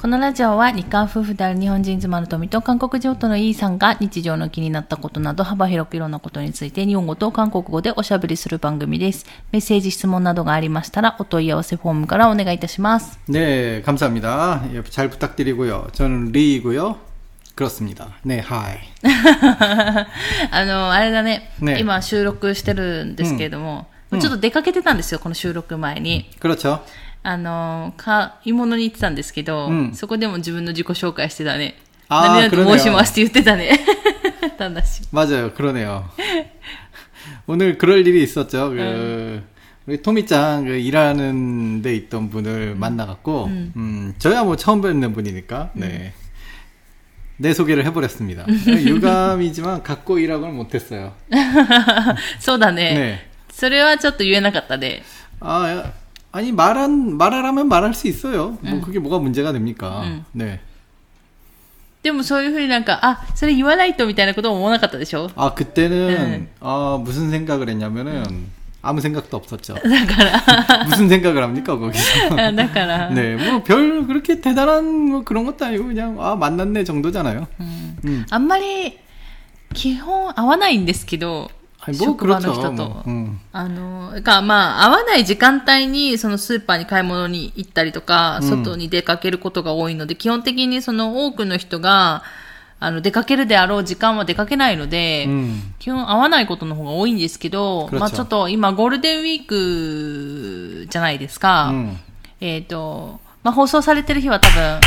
このラジオは日韓夫婦である日本人妻の富と韓国人夫のイーさんが日常の気になったことなど幅広くいろんなことについて日本語と韓国語でおしゃべりする番組です。メッセージ、質問などがありましたらお問い合わせフォームからお願いいたします。 네, 감사합니다. 예, 잘 부탁드리고요. 저는 리이고요. 그렇습니다. 네, 하이. あの、あれだねね今収録してるんですけれども、ちょっと出かけてたんですよ、この収録前に。 그렇죠. あの、買い物に行ってたんですけど、うんそこでも自分の自己紹介してたね。あー何々と 그러네요 申しますって言ってたね。ただし。 맞아요. 그러네요. 오늘 그럴 일이 있었죠. 그, 우리 토미짱 그 일하는 데 있던 분을 만나갖고, 음, 저야 뭐 처음 뵙는 분이니까, 네. 내 소개를 해버렸습니다. 유감이지만 갖고 일하고는 못했어요. そうだね。 네. それはちょっと言えなかったね。 아, 야, 아니, 말한, 말하라면 말할 수 있어요. 뭐, 그게 뭐가 문제가 됩니까? 음. 네. でもそういうふうになんか、あ、それ言わないとみたいなことも思わなかったでしょ 아, 그때는, 네. 아, 무슨 생각을 했냐면은, 아무 생각도 없었죠. だから、 무슨 생각을 합니까, 거기서? だから、 네, 뭐, 별, 그렇게 대단한 뭐 그런 것도 아니고, 그냥, 아, 만났네 정도잖아요. 음. あんまり、基本合わないんですけど、 아니, 뭐, 職場の人と。あの、が、まあ、合わない時間帯に、そのスーパーに買い物に行ったりとか、外に出かけることが多いので、基本的にその多くの人が、あの、出かけるであろう時間は出かけないので、基本合わないことの方が多いんですけど、まあちょっと今ゴールデンウィークじゃないですか。えっ、と、まあ放送されてる日は多分、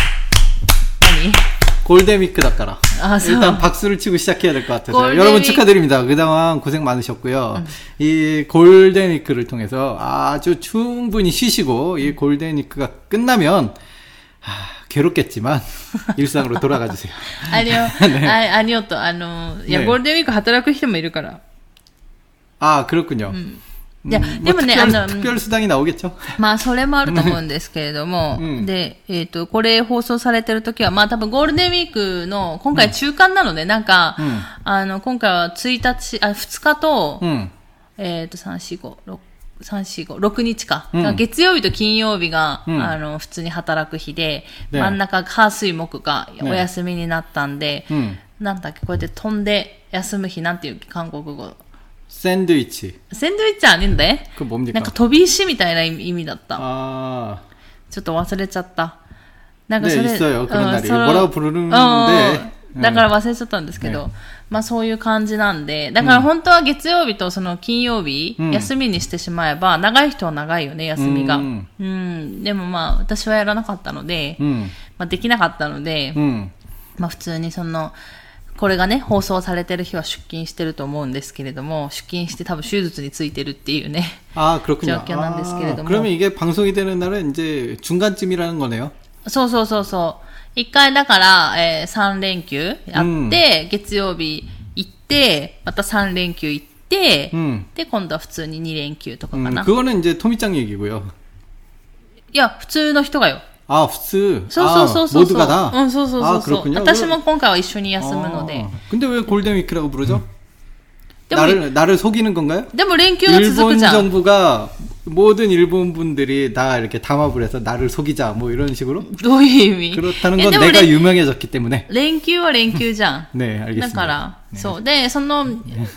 何？ 골데미크 닦아라. 아, 일단 박수를 치고 시작해야 될 것 같아서 골데미- 여러분 축하드립니다. 그동안 고생 많으셨고요. 이 골데미크를 통해서 아주 충분히 쉬시고 이 골데미크가 끝나면 아, 괴롭겠지만 일상으로 돌아가 주세요. あれよ、ああれよと、あの、いや、ねゴールデンウィーク働く人もいるから。 아 그렇군요. いや、でもね、あの、まあ、それもあると思うんですけれども、で、えっ、ー、と、これ放送されてる時は、まあ、多分ゴールデンウィークの、今回中間なので、なんか、あの、今回は1日、あ、2日と、えっ、ー、と、3、4、5、6、3、4、5、6日か。月曜日と金曜日が、あの、普通に働く日で、真ん中、火、水、木がお休みになったんで、なんだっけ、こうやって飛んで休む日なんていう韓国語。 샌드위치. センドイッチあねんで 그 뭡니까? なんか飛び石みたいな意味だった。 아, ちょっと忘れちゃった。なんか 네 それ、 있어요. 그런 うん 날이 それ 뭐라고 부르는데 うんだから忘れちゃったんですけど、ねまあそういう感じなんで、だから本当は月曜日とその金曜日、うん休みにしてしまえば、長い人は長いよね、休みが。ううんん。でもまあ私はやらなかったので、 음, まあできなかったので、 음. まあ普通にその、 これがね、放送されてる日は出勤してると思うんですけれども、出勤して多分手術についてるっていうね。 아 그렇군요. 지역견 안 됐을 아, 게래도 뭐. 그러면 이게 방송이 되는 날은 이제 중간쯤이라는 거네요. そうそうそうそう。一回だから、えー、3連休やって、月曜日行って、また3連休行って、 음. で、今度は普通に2連休とかか 음, な。 그거는 이제 토미짱 얘기고요. いや、普通の人がよ。 아, 후스. そうそうそうそう。 아, 모두가 다. うん、そうそうそう 아, そう。 그렇군요. 私も今回は一緒に休むので 아, 。 근데 왜 골든위크라고 부르죠? でも、 나를 나를 속이는 건가요? でも連休が続く 일본 じゃん。 정부가 모든 일본 분들이 다 이렇게 담합을 해서 나를 속이자 뭐 이런 식으로 どういう意味 그렇다는 え 건 でも 내가 連 유명해졌기 때문에 連休は連休じゃん。 네 だ 알겠습니다. から、そう。で、その、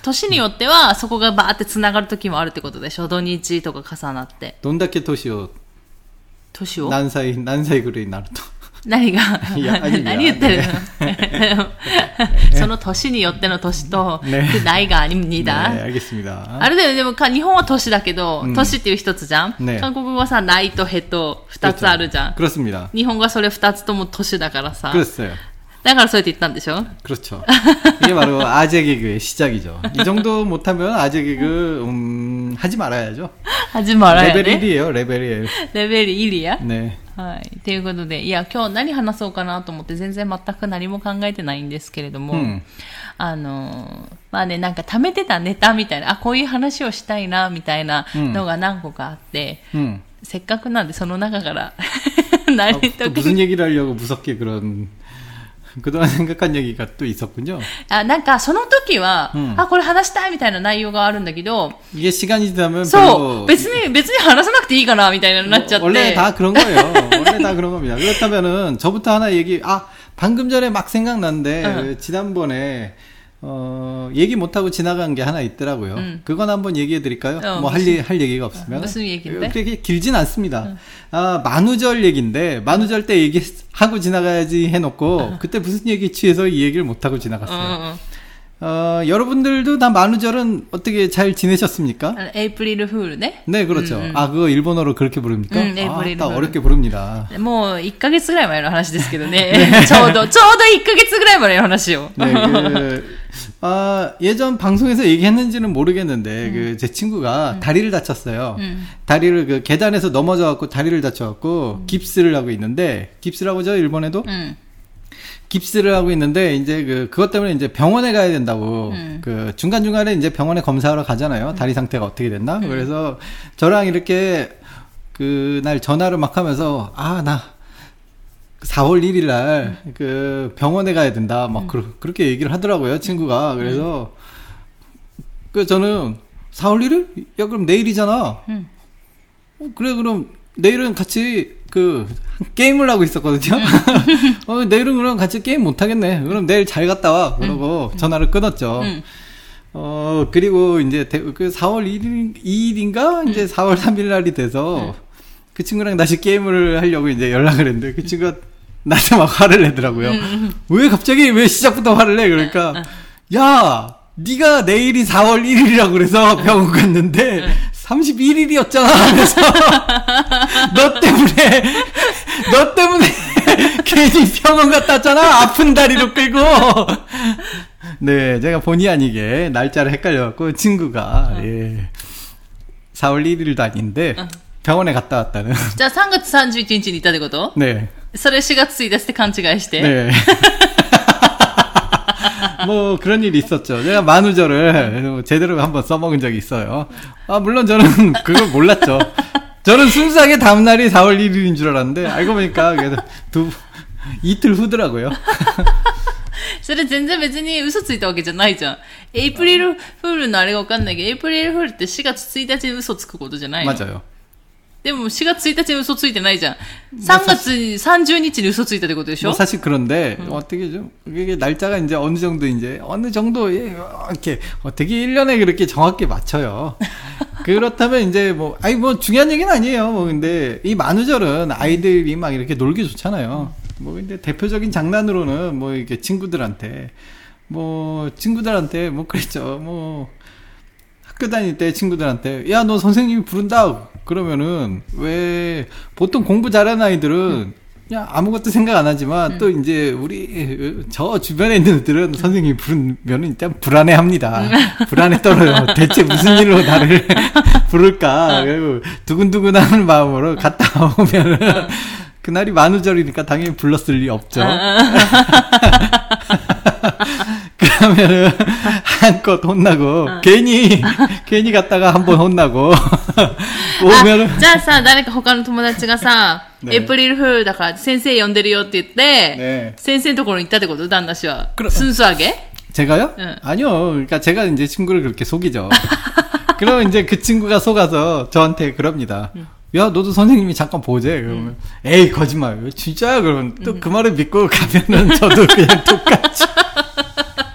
年によっては、そこがバーって繋がる時もあるってことでしょ土日とか重なって。 돈다케 토시오 年を 난사이 난사이 그레이 나루토 何がいや아닙니다 何言ってるのその年によっての年と、ね代が2だ、 네 알겠습니다. あれだよね、でもか日本は年だけど、うん年っていう一つじゃん、ね韓国語はさ、来とへと二つあるじゃん。 그렇습니다. 日本語はそれ二つとも年だからさ。 그랬어요. だからそうやって言ったんでしょ 그렇죠. 이게 바로 아재 개그의 시작이죠. 이 정도 못하면 아재 개그 음, 하지 말아야죠. 始まらんよ 레벨 ね。 1이에요. 레벨 1. レベルイリア 네. はい。ということで、いや、今日何話そうかなと思って全然全く何も考えてないんですけれども、うんあのー、まあね、なんか貯めてたネタみたいな、あ、こういう話をしたいな、みたいなのが何個かあって、 음. せっかくなんでその中から 아, 何 또 とか 무슨 얘기를 하려고 무섭게 그런 그동안 생각한 얘기가 또 있었군요. あ、なんか、その時は、うんあ、これ話したいみたいな内容があるんだけど、 이게 시간이 지나면 そう、 별로 別に、別に話さなくていいかな、みたいなのになっちゃって。 원래 다 그런 거예요. 원래 다 그런 겁니다. 그렇다면은 저부터 하나 얘기 아 방금 전에 막 생각났는데 응. 그 지난번에 어, 얘기 못하고 지나간 게 하나 있더라고요. 음. 그건 한번 얘기해 드릴까요? 어, 뭐, 무슨, 할, 얘기가 없으면. 무슨 얘기인데? 그렇게 길진 않습니다. 음. 아, 만우절 얘기인데, 만우절 때 얘기하고 지나가야지 해놓고, 아. 그때 무슨 얘기 취해서 이 얘기를 못하고 지나갔어요. 어, 어, 어. 어 여러분들도 다 만우절은 어떻게 잘 지내셨습니까? あのエイプリルフールね。 네, 그렇죠. 음, 음. 아, 그거 일본어로 그렇게 부릅니까? 음, 네, 아, 부르는 딱 부르는. 어렵게 부릅니다. もう1ヶ月ぐらい前の話ですけどね。ちょうど、ちょうど1ヶ月ぐらい前の話を。 네, 그, 아, 예전 방송에서 얘기했는지는 모르겠는데, 그, 제 친구가 다리를 다쳤어요. 음. 다리를 그 계단에서 넘어져갖고 다리를 다쳐갖고 깁스를 하고 있는데, 깁스라고 하죠, 일본에도? 깁스를 하고 있는데, 이제 그, 그것 때문에 이제 병원에 가야 된다고, 음. 그, 중간 중간에 이제 병원에 검사하러 가잖아요. 다리 상태가 어떻게 됐나? 그래서 저랑 이렇게, 그, 날 전화를 막 하면서, 아, 나, 4월 1일 날, 그, 병원에 가야 된다. 막, 그, 그렇게 얘기를 하더라고요, 친구가. 그래서, 그, 저는, 4월 1일? 야, 그럼 내일이잖아. 음. 어, 그래, 그럼, 내일은 같이, 그, 게임을 하고 있었거든요. 어, 내일은 그럼 같이 게임 못 하겠네. 그럼 내일 잘 갔다 와. 그러고 전화를 끊었죠. 음. 어, 그리고 이제 대- 그 4월 1일, 2일인가? 이제 4월 3일 날이 돼서 그 친구랑 다시 게임을 하려고 이제 연락을 했는데 그 친구가 나한테 막 화를 내더라고요. 왜 갑자기 왜 시작부터 화를 내? 그러니까 야, 네가 내일이 4월 1일이라고 그래서 병원 갔는데 31일이었잖아. 그래서 너 때문에 너 때문에 괜히 병원 갔다 왔잖아. 아픈 다리로 끌고. 네, 제가 본의 아니게 날짜를 헷갈려갖고 친구가 예, 4월 1일도 아닌데 병원에 갔다 왔다는. じゃあ3月31日にいたってこと 네, それ4月1日って勘違いして。 네. 뭐 그런 일이 있었죠. 제가 만우절을 제대로 한번 써먹은 적이 있어요. 아 물론 저는 그걸 몰랐죠. 저는 순수하게 다음 날이 4월 1일인 줄 알았는데 알고 보니까 그래도 두 이틀 후더라고요. それ全然別に嘘ついたわけじゃないじゃん。エイプリルフールのあれがわかんないけど、エイプリルフールって4月1日に嘘つくことじゃないの 맞아요. でも4月1日に嘘ついてないじゃん。3月30日に嘘ついたってことでしょ 뭐 사실 그런데 어떻게 좀 이게 날짜가 이제 어느 정도 이제 어느 정도 예, 이렇게 어떻게 1년에 그렇게 정확히 맞춰요. 그렇다면 이제 뭐 아니 뭐 중요한 얘기는 아니에요. 뭐 근데 이 만우절은 아이들이 막 이렇게 놀기 좋잖아요. 뭐 근데 대표적인 장난으로는 뭐 이렇게 친구들한테 뭐 친구들한테 뭐 그랬죠. 뭐 학교 다닐 때 친구들한테 야 너 선생님이 부른다 그러면은 왜 보통 공부 잘하는 아이들은 그냥 아무것도 생각 안 하지만 또 이제 우리 저 주변에 있는 애들은 선생님이 부르면은 일단 불안해합니다. 불안해 떨어요. 대체 무슨 일로 나를 부를까? 그리고 두근두근하는 마음으로 갔다 오면은 그날이 만우절이니까 당연히 불렀을 리 없죠. 그러면은 한껏 혼나고 괜히 괜히 갔다가 한 번 혼나고 あ 오면은 じゃあさ、誰か他の友達がさ、ねエイプリルフールだから先生呼んでるよって言って、ね先生のところに行ったってこと旦那氏は。 그럼 순수하게 제가요? 응. 아니요. 그러니까 제가 이제 친구를 그렇게 속이죠. 그러면 이제 그 친구가 속아서 저한테 그럽니다. 야, 너도 선생님이 잠깐 보재. 그러면, 에이, 거짓말. 진짜야? 그러면 또 그 말을 믿고 가면은 저도 그냥 똑같이.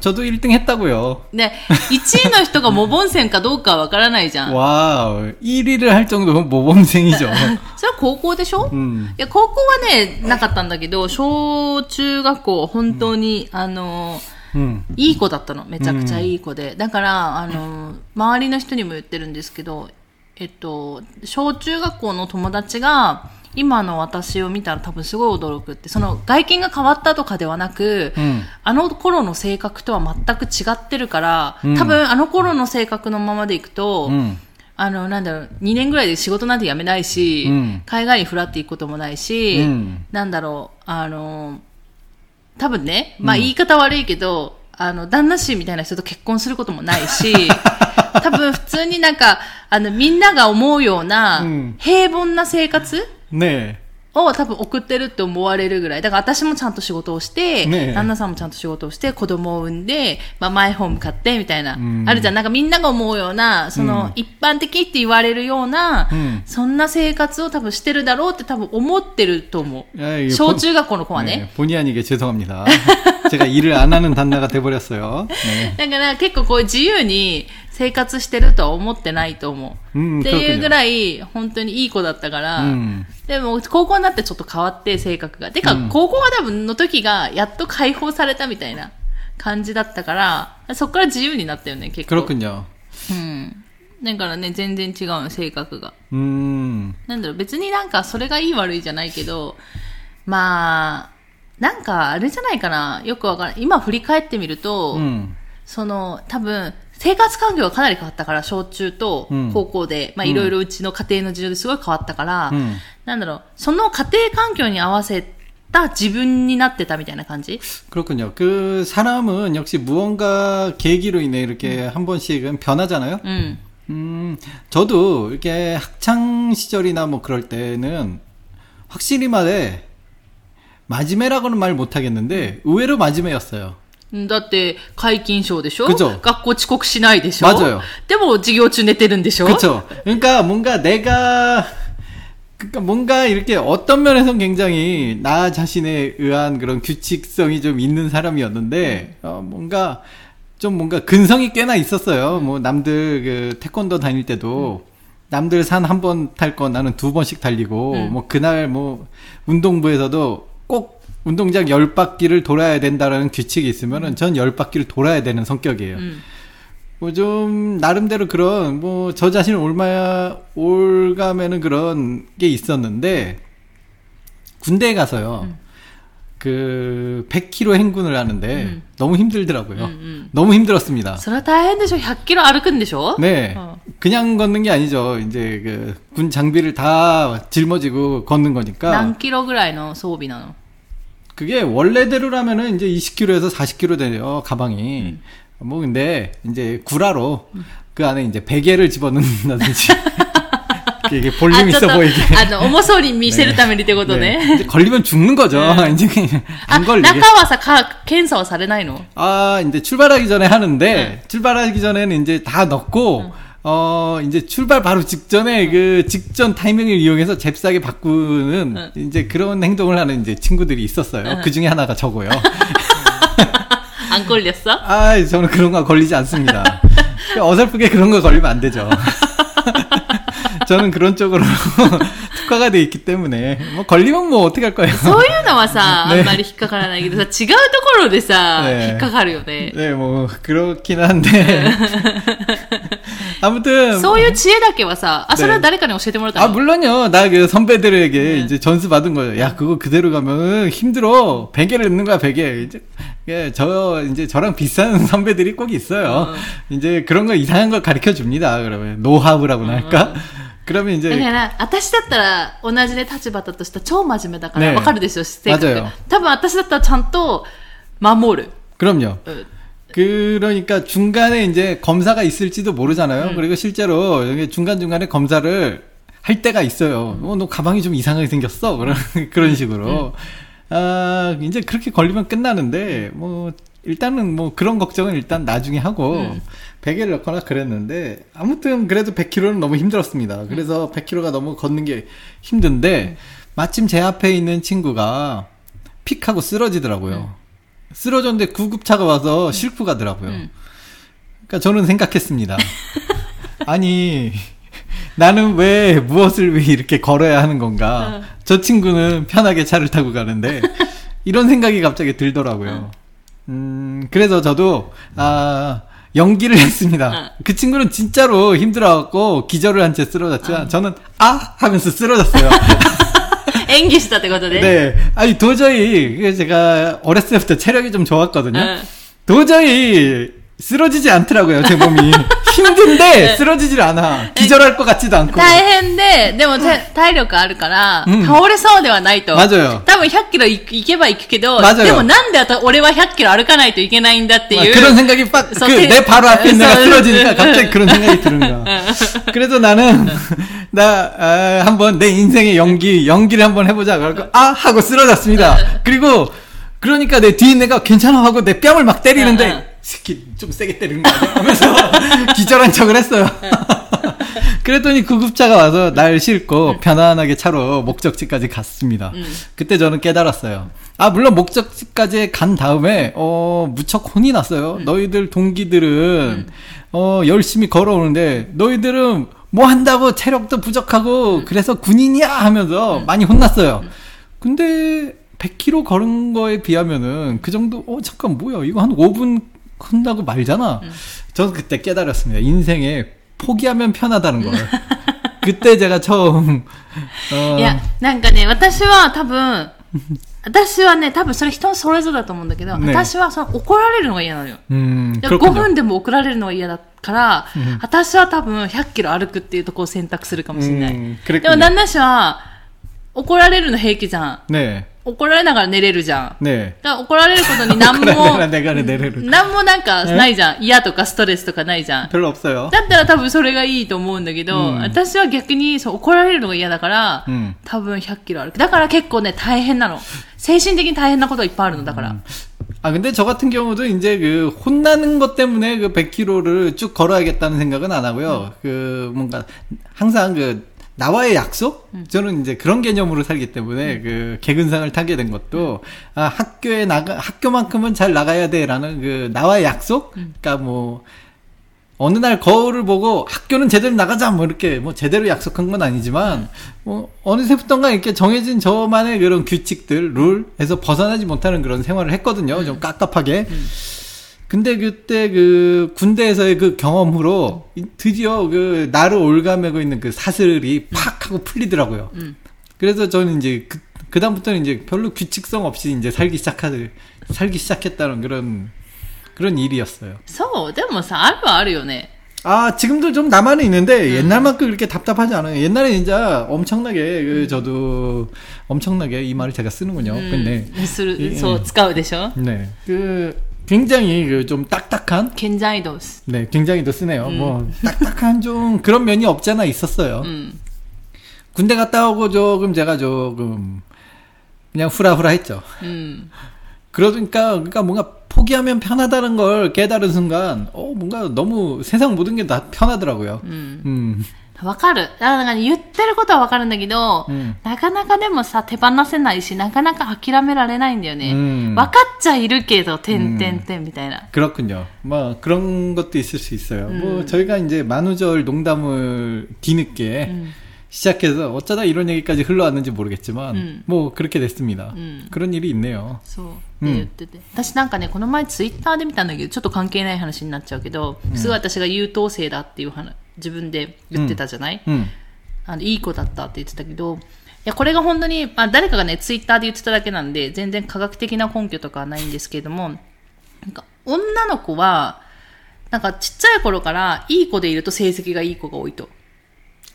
저도 1등 했다고요. で、1位の人がモボン線かどうかはわからないじゃん。 와우, 1위를 할 정도면 모범생이죠. それは高校でしょ、 음. いや、高校はね、なかったんだけど、小中学校、本当に、あの、 음. いい子だったの。めちゃくちゃいい子で。だから、あの、周りの人にも言ってるんですけど、えっと、小中学校の友達が、 今の私を見たら多分すごい驚くって、その外見が変わったとかではなく、うん。あの頃の性格とは全く違ってるから、うん。多分あの頃の性格のままでいくと、うん。あの、なんだろう、2年ぐらいで仕事なんて辞めないし、うん。海外にフラっていくこともないし、うん。なんだろう、あの、多分ね、まあうん言い方悪いけど、あの、旦那氏みたいな人と結婚することもないし、多分普通になんか、あの、みんなが思うようなうん、平凡な生活ねを多分送ってるって思われるぐらい。だから私もちゃんと仕事をして、ねえ旦那さんもちゃんと仕事をして、子供を産んで、まあマイホーム買ってみたいな。んあるじゃん。なんかみんなが思うような、その、うん一般的って言われるような、うんそんな生活を多分してるだろうって多分思ってると思う。 야, 이게 小 본- 中学校の子は 네, ね。 본의 아니게 죄송합니다. 제가 일을 안 하는 단나가 돼버렸어요. 네. だから結構こういう自由に生活してるとは思ってないと思う。うんっていう 그렇군요 ぐらい本当にいい子だったから、うんでも高校になってちょっと変わって性格が。てか、うん高校は多分の時がやっと解放されたみたいな感じだったから、そっから自由になったよね、結構。 그렇군요. うん。だからね、全然違うの、性格が。 음, なんだろう、別になんかそれがいい悪いじゃないけど、まあ、 なんかあれじゃないかな。よくわからない。今振り返ってみると、 음, その、多分、生活環境がかなり変わったから、小中とうん高校で、まあいろいろうちの家庭の事情ですごい変わったから、うんなんだろう、その家庭環境に合わせた自分になってたみたいな感じ 그렇군요. 그 사람은 역시 무언가 계기로 인해 이렇게 한 번씩은 변하잖아요. うん。 음, 저도 이렇게 학창 시절이나 뭐 그럴 때는 확실히 말해 마지매라고는 말 못하겠는데 의외로 마지매였어요. だって、解禁賞でしょ그죠 学校遅刻しないでしょ 맞아요 でも、授業中寝てるんでしょ 그렇죠. 그러니까 뭔가 내가 그러니까 뭔가 이렇게 어떤 면에선 굉장히 나 자신에 의한 그런 규칙성이 좀 있는 사람이었는데 어, 뭔가 좀 뭔가 근성이 꽤나 있었어요. 뭐 남들 그 태권도 다닐 때도 남들 산 한 번 탈 거 나는 두 번씩 달리고 음. 뭐 그날 뭐 운동부에서도 꼭 운동장 열 바퀴를 돌아야 된다라는 규칙이 있으면은 전 열 바퀴를 돌아야 되는 성격이에요. うん。 뭐 좀 나름대로 그런 뭐 저 자신을 올마야 올가매는 그런 게 있었는데 군대에 가서요. 그 100km 행군을 하는데 음. 너무 힘들더라고요. うんうん。 너무 힘들었습니다. それは大変でしょ ?100 キロ歩くんでしょ 네. 어. 그냥 걷는 게 아니죠. 이제 그 군 장비를 다 짊어지고 걷는 거니까 何キロぐらいの装備なの 그게 원래대로라면은 이제 20kg에서 40kg 돼요, 가방이. 뭐 근데 이제 구라로 그 안에 이제 베개를 집어넣는다든지 이게 あ、 볼륨 ちょっ 있어 と、 보이게. あの、重そうに見せるためにってことね。 네. 이제 걸리면 죽는 거죠. 이제 그냥 あ、 안 걸리게. 中はさ、か、検査はされないの 아, 이제 출발하기 전에 하는데 출발하기 전에는 이제 다 넣고 어, 이제 출발 바로 직전에 그 직전 타이밍을 이용해서 잽싸게 바꾸는 이제 그런 행동을 하는 이제 친구들이 있었어요. 그 중에 하나가 저고요. アンコールですさ 아, 저는 그런 거 걸리지 않습니다. 어설프게 그런 거 걸리면 안 되죠. 저는 그런 쪽으로 특화가 돼 있기 때문에 뭐 걸리면 뭐 어떻게 할 거예요. そういうのはさ、ねあんまり引っかからないけどさ、違うところでさ、ね引っかかるよね。 네, 뭐 그렇긴 한데 아무튼 そういう知恵だけはさ、あ、それは誰かに教えてもらった 아 の 물론요. 나 그 선배들에게 이제 전수 받은 거예요. 야 그거 그대로 가면 힘들어. 베개를 넣는 거야 베개. 이제 예, 저 이제 저랑 비슷한 선배들이 꼭 있어요. 이제 그런 거 이상한 걸 가르쳐 줍니다. 그러면 노하우라고나 할까? 그러면 だか 이제 ら、私だったら、同じね、立場だとしたら超真面目だから、ねわかるでしょ、性格맞아요。多分私だったらちゃんと、守る。 그럼요. 그러니까 중간에 이제 검사가 있을지도 모르잖아요. 음. 그리고 실제로 여기 중간중간에 검사를 할 때가 있어요. 어, 너 가방이 좀 이상하게 생겼어. 그런, 그런 식으로. 아, 이제 그렇게 걸리면 끝나는데, 뭐, 일단은 뭐 그런 걱정은 일단 나중에 하고, 음. 베개를 넣거나 그랬는데, 아무튼 그래도 100km는 너무 힘들었습니다. 그래서 100km가 너무 걷는 게 힘든데, 마침 제 앞에 있는 친구가 픽하고 쓰러지더라고요. 쓰러졌는데 구급차가 와서 실고 가더라고요. 음. 그러니까 저는 생각했습니다. 아니 나는 왜 무엇을 왜 이렇게 걸어야 하는 건가? 저 친구는 편하게 차를 타고 가는데 이런 생각이 갑자기 들더라고요. 음 그래서 저도 아 연기를 했습니다. 그 친구는 진짜로 힘들어갖고 기절을 한 채 쓰러졌지만 저는 아 하면서 쓰러졌어요. 演技 したってことで。 네. 아니, 도저히, 이게 제가 어렸을 때부터 체력이 좀 좋았거든요. 응. 도저히 쓰러지지 않더라고요, 제 몸이. 힘든데 쓰러지질 않아. 기절할 것 같지도 않고. 大変で、でもて体力あるから、うん倒れそうではないと。 맞아요. 多分100キロ行く行けば行くけど、 맞아요. でもなんであた俺は100キロ歩かないといけないんだってい 막 う。 그런 생각이 빡, 그, 그래서 내 대- 바로 앞에 있는 애가 그래서- 쓰러지니까 갑자기 그런 생각이 드는 거야. 그래서 나는, 나, 아, 한번 내 인생의 연기, 연기를 한번 해보자. 그러고, 아! 하고 쓰러졌습니다. 그리고, 그러니까 내 뒤에 있는 애가 괜찮아 하고 내 뺨을 막 때리는데, 새끼 좀 세게 때리는 거 아니야? 하면서 기절한 척을 했어요. 그랬더니 구급차가 와서 날 싣고 편안하게 차로 목적지까지 갔습니다. 그때 저는 깨달았어요. 아, 물론 목적지까지 간 다음에, 어, 무척 혼이 났어요. 너희들 동기들은, 어, 열심히 걸어오는데, 너희들은 뭐 한다고 체력도 부족하고, 그래서 군인이야 하면서 많이 혼났어요. 근데, 100km 걸은 거에 비하면은, 그 정도, 어, 잠깐, 뭐야. 이거 한 5분 혼나고 말잖아. 저는 그때 깨달았습니다. 인생에 포기하면 편하다는 걸. 그때 제가 처음, 어, いや、なんかね、私は多分、私はね、多分それ人それぞれだと思うんだけど、ね私はその怒られるのが嫌なのよ。 음, で5 그렇군요. 分でも怒られるのが嫌だから、私は多分100キロ歩くっていうところを選択するかもしれない。うんで 그랬군요. も旦那氏は、 怒られるの平気じゃん。 네, 怒られながら寝れるじゃん。 네. だから怒られることに何も、 그러나 내가 내려를 何もなんかないじゃん。嫌とかストレスとかないじゃん。 별로 없어요. だったら多分それがいいと思うんだけど、うん私は逆にそう怒られるのが嫌だから、うん多分100キロ歩く。だから結構ね、大変なの。精神的に大変なことがいっぱいあるの、だから。 아 근데 저 같은 경우도 이제 그 혼나는 것 때문에 그 100km를 쭉 걸어야겠다는 생각은 안 하고요. 그 뭔가 항상 그 나와의 약속? 저는 이제 그런 개념으로 살기 때문에 그 개근상을 타게 된 것도 아 학교에 나가 학교만큼은 잘 나가야 돼라는 그 나와의 약속? 그러니까 뭐 어느 날 거울을 보고 학교는 제대로 나가자 뭐 이렇게 뭐 제대로 약속한 건 아니지만 뭐 어느새부턴가 이렇게 정해진 저만의 그런 규칙들 룰에서 벗어나지 못하는 그런 생활을 했거든요. 좀 깝깝하게 근데 그때 그 군대에서의 그 경험으로 이- 드디어 그 나를 올가매고 있는 그 사슬이 팍 하고 풀리더라고요 그래서 저는 이제 그 그다음부터는 이제 별로 규칙성 없이 이제 살기 시작하 살기 시작했다는 그런 그런 일이었어요. そう、でもさ、あるはあるよね。 아, 지금도 좀 남아는 있는데, 옛날만큼 그렇게 답답하지 않아요. 옛날에 진짜 엄청나게, 그, 저도, 엄청나게 이 말을 제가 쓰는군요. うん 근데, する、 이- そう、使うでしょ 네. 그, 굉장히 그 좀 딱딱한 굉장히 더 쓰. 네, 굉장히 더 쓰네요. 음. 뭐 딱딱한 좀 그런 면이 없잖아 있었어요. 음. 군대 갔다 오고 조금 제가 조금 그냥 후라후라 했죠. 음. 그러니까 그러니까 뭔가 포기하면 편하다는 걸 깨달은 순간 어 뭔가 너무 세상 모든 게 다 편하더라고요. 음. 음. わかる。だからなんか言ってることはわかるんだけど、うんなかなかでもさ、手放せないし、なかなか諦められないんだよね。うんわかっちゃいるけど、てんてんてんみたいな。 그렇군요. 뭐 그런 것도 있을 수 있어요. 뭐 저희가 이제 만우절 농담을 뒤늦게 음. 시작해서 어쩌다 이런 얘기까지 흘러왔는지 모르겠지만 음. 뭐 그렇게 됐습니다. 음. 그런 일이 있네요. そう。うんって言ってて。私なんかね、この前ツイッターで見たんだけど、ちょっと関係ない話になっちゃうけど、すごい私が優等生だっていう話、 自分で言ってたじゃない、うんうん、あのいい子だったって言ってたけど、いや、これが本当に、まあ、誰かがね、ツイッターで言ってただけなんで、全然科学的な根拠とかはないんですけれども、なんか、女の子は、なんかちっちゃい頃からいい子でいると成績がいい子が多いと。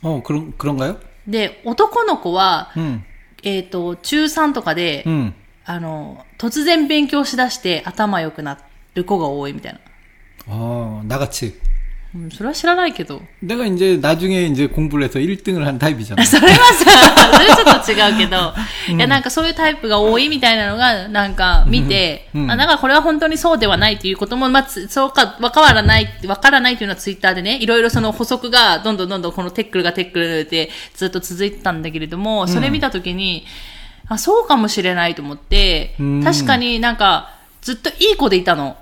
おくロん、くロんがよ？で、男の子は、うん、えっ、ー、と、中3とかで、うん、あの、突然勉強しだして頭良くなる子が多いみたいな。ああ、長中。 うん、それは知らないけど。 내가 이제 나중에 이제 공부를 해서 1등을 한 타입이잖아. それはさ、それちょっと違うけど、いや、なんかそういうタイプが多いみたいなのが、なんか見て、うんあ、だからこれは本当にそうではないっていうことも、まあ、つそうか、わからない、わからないというのはツイッターでね、いろいろその補足が、どんどんどんどんこのテックルがテックルってずっと続いてたんだけれども、それ見たときに、あ、そうかもしれないと思ってうん、確かになんか、ずっといい子でいたの。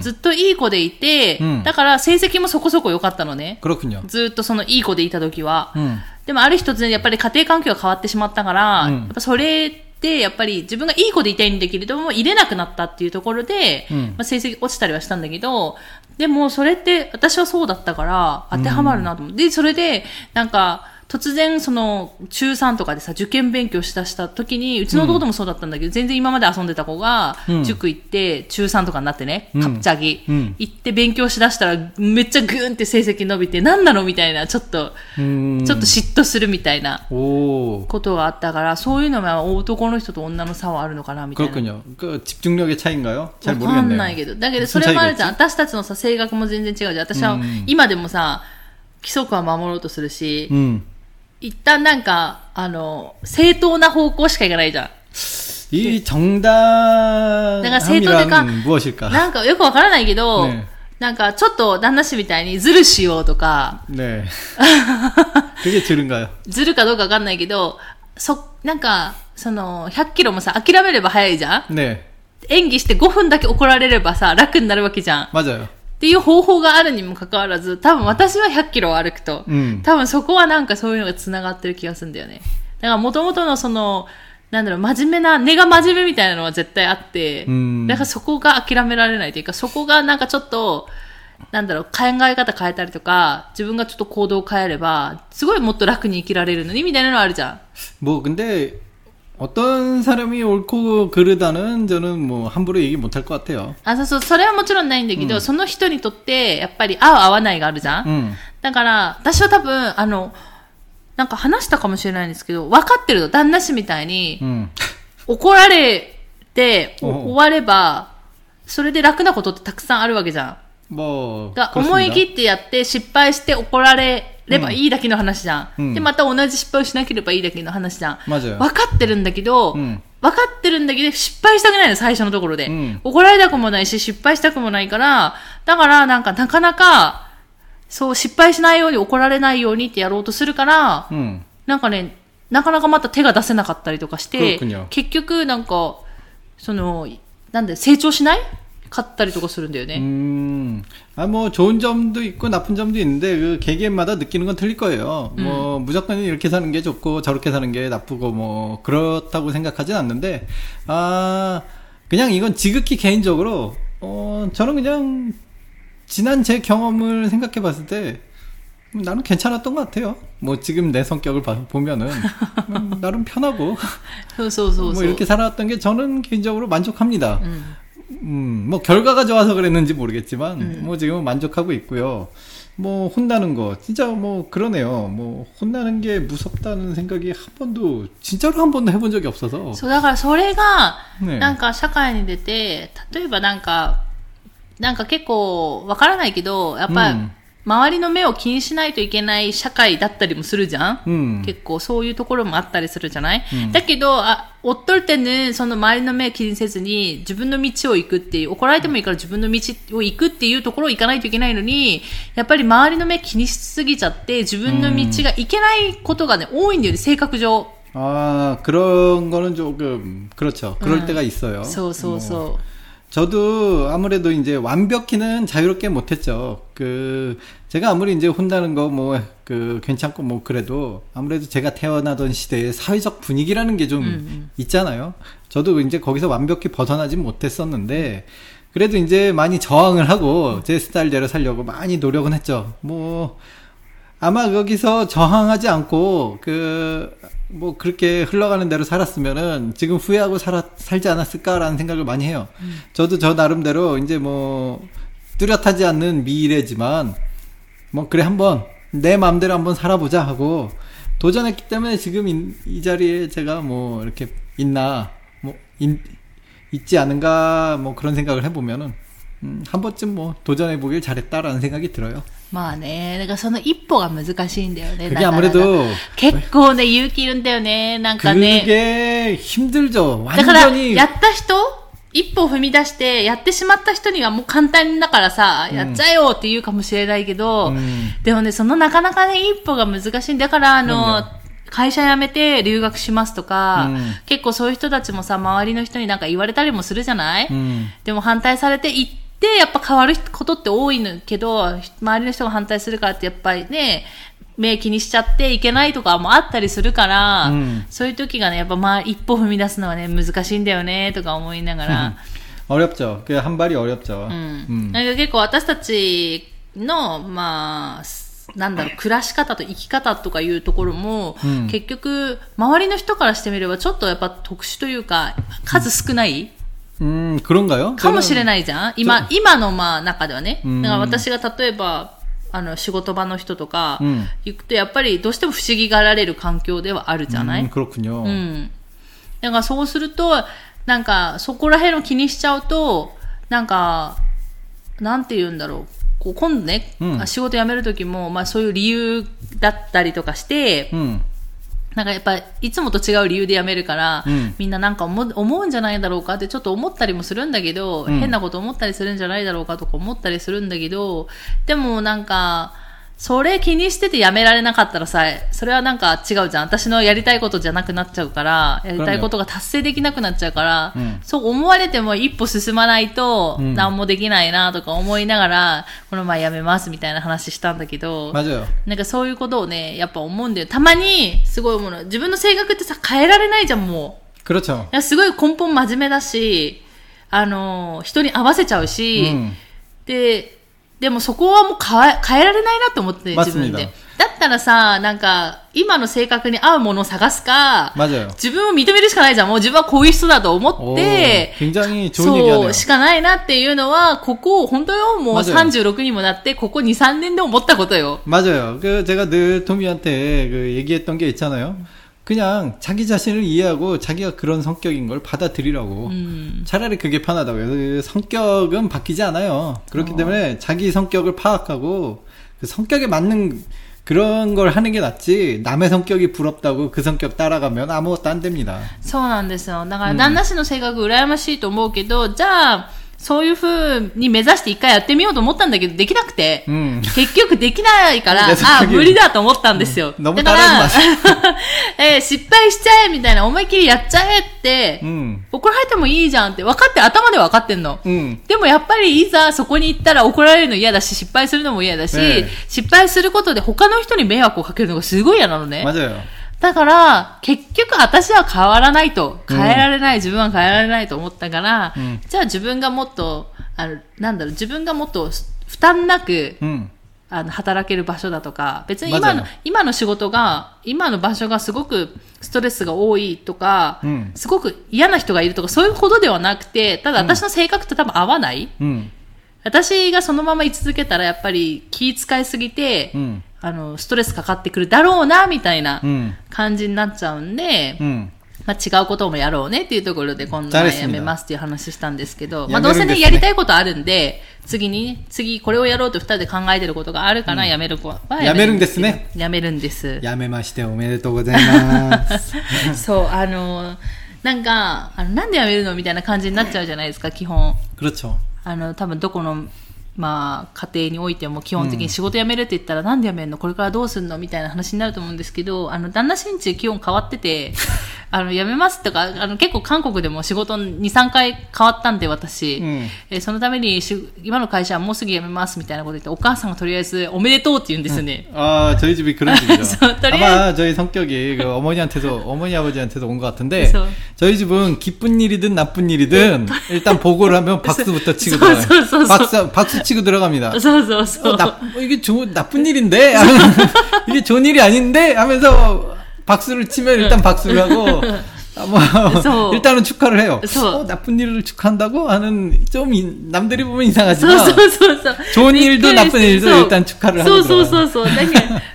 ずっといい子でいて、うん、だから成績もそこそこ良かったのね。ずっとそのいい子でいた時は。うん、でもある日突然やっぱり家庭環境が変わってしまったから、やっぱそれでやっぱり自分がいい子でいたいんだけれども、入れなくなったっていうところで、まあ、成績落ちたりはしたんだけど、でもそれって私はそうだったから当てはまるなと思って、それでなんか、突然その中3とかでさ、受験勉強しだした時に、うちの弟もそうだったんだけど、全然今まで遊んでた子がうん、塾行って、中3とかになってね、うんカプチャギ、うん行って勉強しだしたら、めっちゃグーンって成績伸びて、なんだろうみたいな、ちょっと、うん。ちょっと嫉妬するみたいな오. ことがあったから、そういうのは男の人と女の差はあるのかなみたいな。 그렇군요. 그 집중력의 차이인가요? 잘 わかん 모르겠네요. ないけど。だけど、それもあるじゃん。私たちのさ、性格も全然違うじゃん。私はうん、今でもさ、規則は守ろうとするし、 음. 一旦なんか、あの、正当な方向しか行かないじゃ 이 내가 세도대가- 정당함이란 무엇일까? ん。なんかよくわからないけど、ねなんかちょっと旦那氏みたいにズルしようとか、 네. 그게 들은가요? ズルかどうかわかんないけど、そ、なんか、その、100キロもさ、諦めれば早いじゃん 네. 演技して5分だけ怒られればさ、楽になるわけじゃん。っ 맞아요. っていう方法があるにもかかわらず、多分私は100キロを歩くと、うん、多分そこはなんかそういうのが繋がってる気がするんだよね。だから元々のその、なんだろう、真面目な、根が真面目みたいなのは絶対あって、うん、だからそこが諦められないというか、そこがなんかちょっと、なんだろう、考え方変えたりとか、自分がちょっと行動を変えれば、すごいもっと楽に生きられるのに、みたいなのはあるじゃん。僕で、 어떤 사람이 옳고 그르다는 저는 뭐 함부로 얘기 못 할 것 같아요. あ、そうそう、それはもちろんないんだけど、その人にとって、やっぱり合う合わないがあるじゃん。 음. だから、私は多分、あの、なんか話したかもしれないんですけど、分かってるの、旦那氏みたいに、 음. 怒られて、おおう終われば、それで楽なことってたくさんあるわけじゃん。 が思い切ってやって失敗して怒られればいいだけの話じゃん。うん、で、また同じ失敗をしなければいいだけの話じゃん。分かってるんだけど、うん、分かってるんだけど、失敗したくないの、最初のところで、うん、怒られたくもないし、失敗したくもないから、だからなんかなかなか、そう、失敗しないように怒られないようにってやろうとするから、なんかね、なかなかまた手が出せなかったりとかして、結局なんか、その、なんで成長しない？ かったりとかするんだよね。 음, 아, 뭐, 좋은 점도 있고 나쁜 점도 있는데, 그, 개개인마다 느끼는 건 틀릴 거예요. 뭐, 무조건 이렇게 사는 게 좋고, 저렇게 사는 게 나쁘고, 뭐, 그렇다고 생각하진 않는데, 아, 그냥 이건 지극히 개인적으로, 어, 저는 그냥, 지난 제 경험을 생각해 봤을 때, 음, 나는 괜찮았던 것 같아요. 뭐, 지금 내 성격을 봐- 보면은, 음, 나름 편하고, そうそうそう 뭐, そう。 이렇게 살아왔던 게 저는 개인적으로 만족합니다. うん。 음, 뭐 결과가 좋아서 그랬는지 모르겠지만 뭐 지금은 만족하고 있고요. 뭐 혼나는 거 진짜 뭐 그러네요. 뭐 혼나는 게 무섭다는 생각이 한 번도 진짜로 한 번도 해본 적이 없어서. そう、だからそれが、ねなんか社会に出て、例えばなんか、なんか結構わからないけど、やっぱり、うん 周りの目を気にしないといけない社会だったりもするじゃん、 음. 結構そういうところもあったりするじゃない、うんだけど、あ、おっとるてね、その周りの目を気にせずに自分の道を行くっていう、怒られてもいいから自分の道を行くっていうところを行かないといけないのに、やっぱり周りの目気にしすぎちゃって自分の道が行けないことがね、多いんだよね、性格上。 아 그런 거는 조금 그렇죠. 그럴 음. 때가 있어요. そうそう 뭐 そう。 저도 아무래도 이제 완벽히는 자유롭게 못했죠. 그 제가 아무리 이제 혼나는 거 뭐 그 괜찮고 뭐 그래도 아무래도 제가 태어나던 시대의 사회적 분위기라는 게좀 있잖아요. 저도 이제 거기서 완벽히 벗어나진 못했었는데 그래도 이제 많이 저항을 하고 제 스타일대로 살려고 많이 노력은 했죠. 뭐 아마 거기서 저항하지 않고 그 뭐 그렇게 흘러가는 대로 살았으면은 지금 후회하고 살아, 살지 않았을까라는 생각을 많이 해요. 저도 저 나름대로 이제 뭐 뚜렷하지 않는 미래지만 뭐 그래 한번 내 마음대로 한번 살아보자 하고 도전했기 때문에 지금 이, 이 자리에 제가 뭐 이렇게 있나 뭐 인- 있지 않은가 뭐 그런 생각을 해보면은 음, 한 번쯤 뭐 도전해보길 잘했다라는 생각이 들어요. まあね、だからその一歩が難しいんだよね。 그게 なかなか 아무래도 結構ね、勇気いるんだよね。なんかね。 그게 힘들죠. だから、 완전히 やった人一歩踏み出して、やってしまった人にはもう簡単だからさ、やっちゃえよって言うかもしれないけど、うんでもね、そのなかなかね、一歩が難しいんだから、あなんのだ、会社辞めて留学しますとか、うん結構そういう人たちもさ、周りの人になんか言われたりもするじゃない、 음, でも反対されて行っ て、やっぱ変わることって多いのけど、周りの人が反対するからってやっぱりね、目気にしちゃっていけないとかもあったりするから、うんそういう時がね、やっぱまあ一歩踏み出すのはね、難しいんだよね、とか思いながら。 어렵죠. 그 한 발이 어렵죠. うん。 음. なんか結構私たちの、まあ、 なんだろう、暮らし方と生き方とかいうところも、うん結局、周りの人からしてみれば、ちょっとやっぱ特殊というか、数少ない、 음, 그런가요? かもしれい。ないじゃん今、今のまあ中ではね。うんだから私が例えば、あの、仕事場の人とかうん、行くと、やっぱりどうしても不思議がられる環境ではあるじゃない、 음, 그렇군요. うん。だからそうすると、なんか、そこら辺を気にしちゃうと、なんか、なんて言うんだろう。こう今度ね、うん仕事辞めるときも、まあそういう理由だったりとかして、 음, なんかやっぱいつもと違う理由で辞めるから、うん。みんななんか思う思うんじゃないだろうかってちょっと思ったりもするんだけど、うん。変なこと思ったりするんじゃないだろうかとか思ったりするんだけど、でもなんか、それ気にしててやめられなかったらさ、それはなんか違うじゃん。私のやりたいことじゃなくなっちゃうから、やりたいことが達成できなくなっちゃうから、そう思われても一歩進まないと、何もできないなとか思いながら、この前やめますみたいな話したんだけど、なんかそういうことをね、やっぱ思うんだよ。たまに、すごいもの、自分の性格ってさ、変えられないじゃん、もう。すごい根本真面目だし、あの、人に合わせちゃうし、で、でもそこはもう変え、変えられないなって思って、自分 맞습니다 で。だったらさ、なんか、今の性格に合うものを探すか、 맞아요. 自分を認めるしかないじゃん。もう自分はこういう人だと思 오, って、 굉장히 좋은 そ 얘기하네요. う、しかないなっていうのは、ここ、本当よ、もう맞아요 36にもなって、ここ2、3年で思ったことよ。 맞아요. 그 제가 늘 토미한테 그 얘기했던 게 있잖아요. 그냥 자기 자신을 이해하고 자기가 그런 성격인 걸 받아들이라고. 음. 차라리 그게 편하다고요. 그 성격은 바뀌지 않아요. 그렇기 어. 때문에 자기 성격을 파악하고 그 성격에 맞는 그런 걸 하는 게 낫지. 남의 성격이 부럽다고 그 성격 따라가면 아무것도 안 됩니다. そうなんですよ。だから、旦那氏の性格羨ましいと思うけど、じゃあ、 そういうふうに目指して一回やってみようと思ったんだけど、できなくて、結局できないから、あ、無理だと思ったんですよ。だから、え、失敗しちゃえみたいな、思いっきりやっちゃえって、怒られてもいいじゃんって分かって、頭で分かってんの。でもやっぱりいざそこに行ったら怒られるの嫌だし、失敗するのも嫌だし、失敗することで他の人に迷惑をかけるのがすごい嫌なのね。マジだよ。だから、結局私は変わらないと。変えられない、うん、自分は変えられないと思ったから、うん、じゃあ自分がもっと、あの、なんだろう、自分がもっと負担なく、うん、あの、働ける場所だとか、別に今の、今の仕事が、今の場所がすごくストレスが多いとか、すごく嫌な人がいるとか、そういうほどではなくて、ただ私の性格と多分合わない。私がそのまま居続けたら、やっぱり気遣いすぎて、あの、ストレスかかってくるだろうな、みたいな感じになっちゃうんで、うん、まあ、違うこともやろうねっていうところで今度はやめますっていう話したんですけど、まあ、どうせね、やりたいことあるんで、次に、次これをやろうと二人で考えてることがあるから、やめる子はやめるんですね。やめるんです。やめましておめでとうございます。そう、あの、なんか、あのなんでやめるのみたいな感じになっちゃうじゃないですか、基本。あの、多分どこのまあ、家庭においても基本的に仕事辞めるって言ったら、なんで辞めるのこれからどうすんのみたいな話になると思うんですけど、あの、旦那心中基本変わってて、あの、辞めますとか、あの、結構韓国でも仕事2、3回変わったんで、私。うんえそのためにし、今の会社はもうすぐ辞めますみたいなこと言って、お母さんがとりあえず、おめでとうって言うんですよね。 아, 저희 집이 그런 집이죠. 저, 또 아마 저희 성격이 그 어머니한테도, 어머니 아버지한테도 온 것 같은데, 그래서- 저희 집은 기쁜 일이든 나쁜 일이든 일단 보고를 하면 박수부터 치고 서- 들어가요. 서- 서- 박수, 박수 치고 들어갑니다. そうそうそ 어, う。 나, 이게 좋, 나쁜 일인데? 이게 좋은 일이 아닌데? 하면서 박수를 치면 일단 박수를 하고, 아, 뭐, 그래서- 일단은 축하를 해요. 그래서- 어, 나쁜 일을 축하한다고 하는 좀 이- 남들이 보면 そう 이상하지만 そうそうそう。 좋은 일도 びっくり 나쁜 して 일도 そう 일단 축하를 そう 하고 そう 들어가요. そうそう。だけ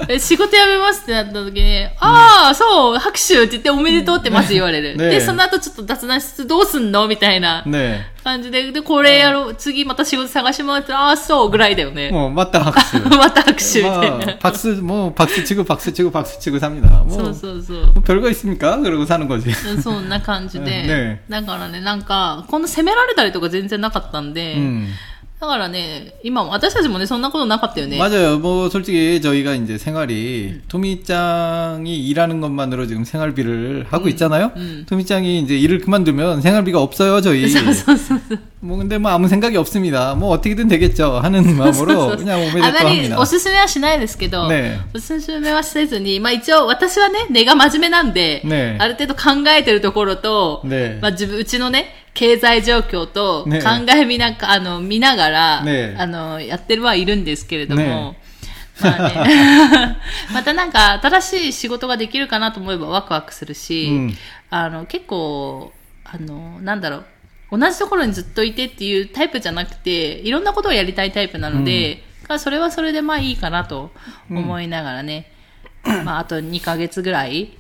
ど、え仕事辞めますってなった時に、ああ、そう、拍手って言っておめでとうってまず言われる。ねで、その後ちょっと雑談しつつどうすんのみたいな 네. 感じで、で、これやろう、次また仕事探し回って、ああ、そう、ぐらいだよね。 뭐 맞다 박수. また拍手みたい 뭐, な。 박수 뭐 박수 치고 박수 치고 박수 치고 삽니다. 뭐, そうそうそう。 뭐 별거 있습니까? 그러고 사는 거지. そんな感じで。ねだからね、なんか、こんな責められたりとか全然なかったんで、 음. だからね、今も、私たちもね、そんなことなかったよね。 맞아요. 뭐 솔직히 저희가 이제 생활이 토미짱이 일하는 것만으로 지금 생활비를 하고 있잖아요. 음. 토미짱이 이제 일을 그만두면 생활비가 없어요, 저희. そうそうそうそう。 뭐 근데 뭐 아무 생각이 없습니다. 뭐 어떻게든 되겠죠 하는 마음으로 그냥 あ 오메데또 まり 합니다. おすすめはしないですけど、ねおすすめはせずに、まあ一応私はね、根が真面目なんで、ねある程度考えてるところと、ねまあ自分、うちのね、 経済状況と考ねえ。みな、あの、見ながら、ねあの、やってるはいるんですけれども、ねまあね。またなんか、新しい仕事ができるかなと思えばワクワクするし、うん。あの、結構、あの、なんだろう、同じところにずっといてっていうタイプじゃなくて、いろんなことをやりたいタイプなので、それはそれでまあいいかなと思いながらね、まああと2ヶ月ぐらい、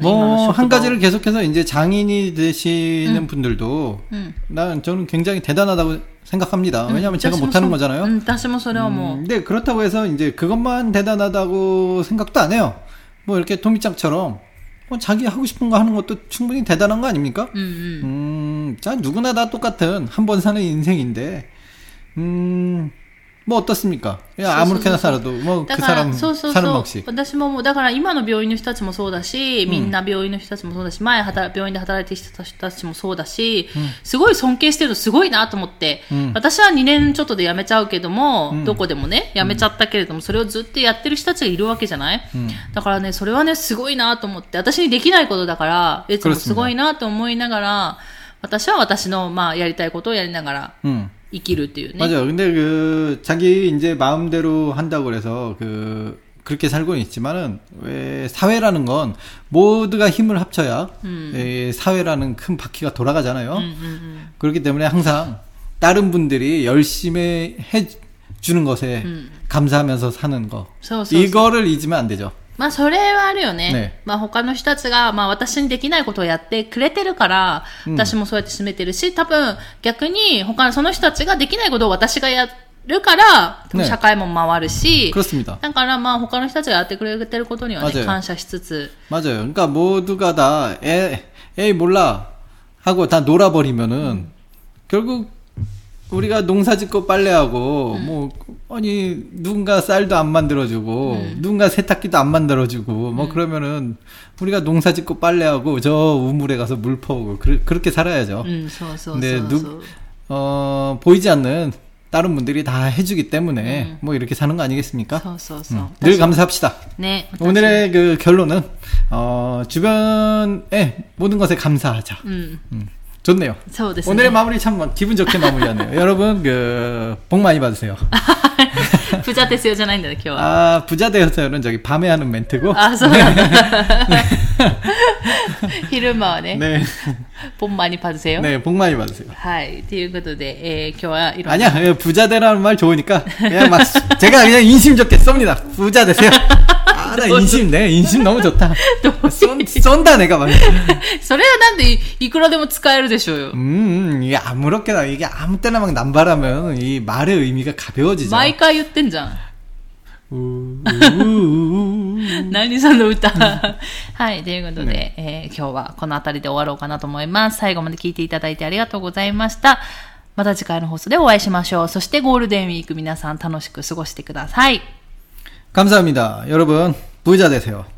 뭐 한 가지를 계속해서 이제 장인이 되시는 음. 분들도 음. 난 저는 굉장히 대단하다고 생각합니다. 왜냐하면 제가 못하는 거잖아요. 음, 뭐. 근데 그렇다고 해서 이제 그것만 대단하다고 생각도 안 해요. 뭐 이렇게 토미짱처럼 뭐 자기 하고 싶은 거 하는 것도 충분히 대단한 거 아닙니까? 음, 음 자 누구나 다 똑같은 한 번 사는 인생인데 음. 뭐 어떻습니까? 그냥 아무렇게나 살아도 뭐 그 だから、 사람 そうそう 사는 そう 몫이. 私ももう、だから今の病院の人たちもそうだし、みんな病院の人たちもそうだし、前働病院で働いてきた人たちもそうだし、すごい尊敬してるのすごいなと思って、うん私は2年ちょっとで辞めちゃうけども、んどこでもね、辞めちゃったけれども、それをずっとやってる人たちがいるわけじゃない、んだからね、それはね、すごいなと思って、私にできないことだから、いつもすごいなと思いながら、私は私の、まあ、やりたいことをやりながら 음. 生きるっていうね。 맞아요. 근데 그 자기 이제 마음대로 한다고 그래서 그 그렇게 살고는 있지만은 왜 사회라는 건 모두가 힘을 합쳐야 예, 사회라는 큰 바퀴가 돌아가잖아요. うんうんうん。 그렇기 때문에 항상 다른 분들이 열심히 해 주는 것에 감사하면서 사는 거. そうそうそう 이거를 잊으면 안 되죠. まあ、それはあるよね。ねまあ、他の人たちが、まあ、私にできないことをやってくれてるから、うん私もそうやって進めてるし、多分、逆に、他のその人たちができないことを私がやるから、多分ね社会も回るし、 그렇습니다. だから、まあ、他の人たちがやってくれてることにはね、 맞아요 感謝しつつ、 맞아요. 그러니까 모두가 다 에, 에이 몰라 하고 다 놀아버리면은 결국 우리가 농사 짓고 빨래하고 음. 뭐 아니 누군가 쌀도 안 만들어주고 음. 누군가 세탁기도 안 만들어주고 뭐 음. 그러면은 우리가 농사 짓고 빨래하고 저 우물에 가서 물 퍼오고 그, 그렇게 살아야죠. 음, 서, 서, 근데 서, 누, 어 보이지 않는 다른 분들이 다 해주기 때문에 뭐 이렇게 사는 거 아니겠습니까? 서, 서, 서. 늘 감사합시다. 네. 오늘의 그 결론은 어 주변에 모든 것에 감사하자. 음. 음. 좋네요. そうですね。 오늘의 마무리 참 기분 좋게 마무리하네요. 여러분 그 복 많이 받으세요. プジャテスよじゃないんだね、今日は。 아 부자 되어서는 저기 밤에 하는 멘트고. あ、そうなんだ。昼間はね、 네, ポンマにパズセよ。 네, 복 많이 받으세요. はい。ということで、えー今日はいろんな 아니야, 예, 부자 되라는 말 좋으니까 그냥 막 제가 그냥 인심 좋게 쏩니다. 부자 되세요. 아, 나 인심, 내 인심 너무 좋다. 쏜, 쏜다 내가 막. それはなんでいいくらでも使えるでしょうよ。 음, 이게 아무렇게나 이게 아무 때나 막 남발하면 이 말의 의미가 가벼워지죠. 毎回言ってんじゃん。 우, 우, 우, 우. 何その歌。はい。ということで、えー今日はこの辺りで終わろうかなと思います。最後まで聞いていただいてありがとうございました。また次回の放送でお会いしましょう。そしてゴールデンウィーク皆さん楽しく過ごしてください。 감사합니다. 여러분, 부자 되세요.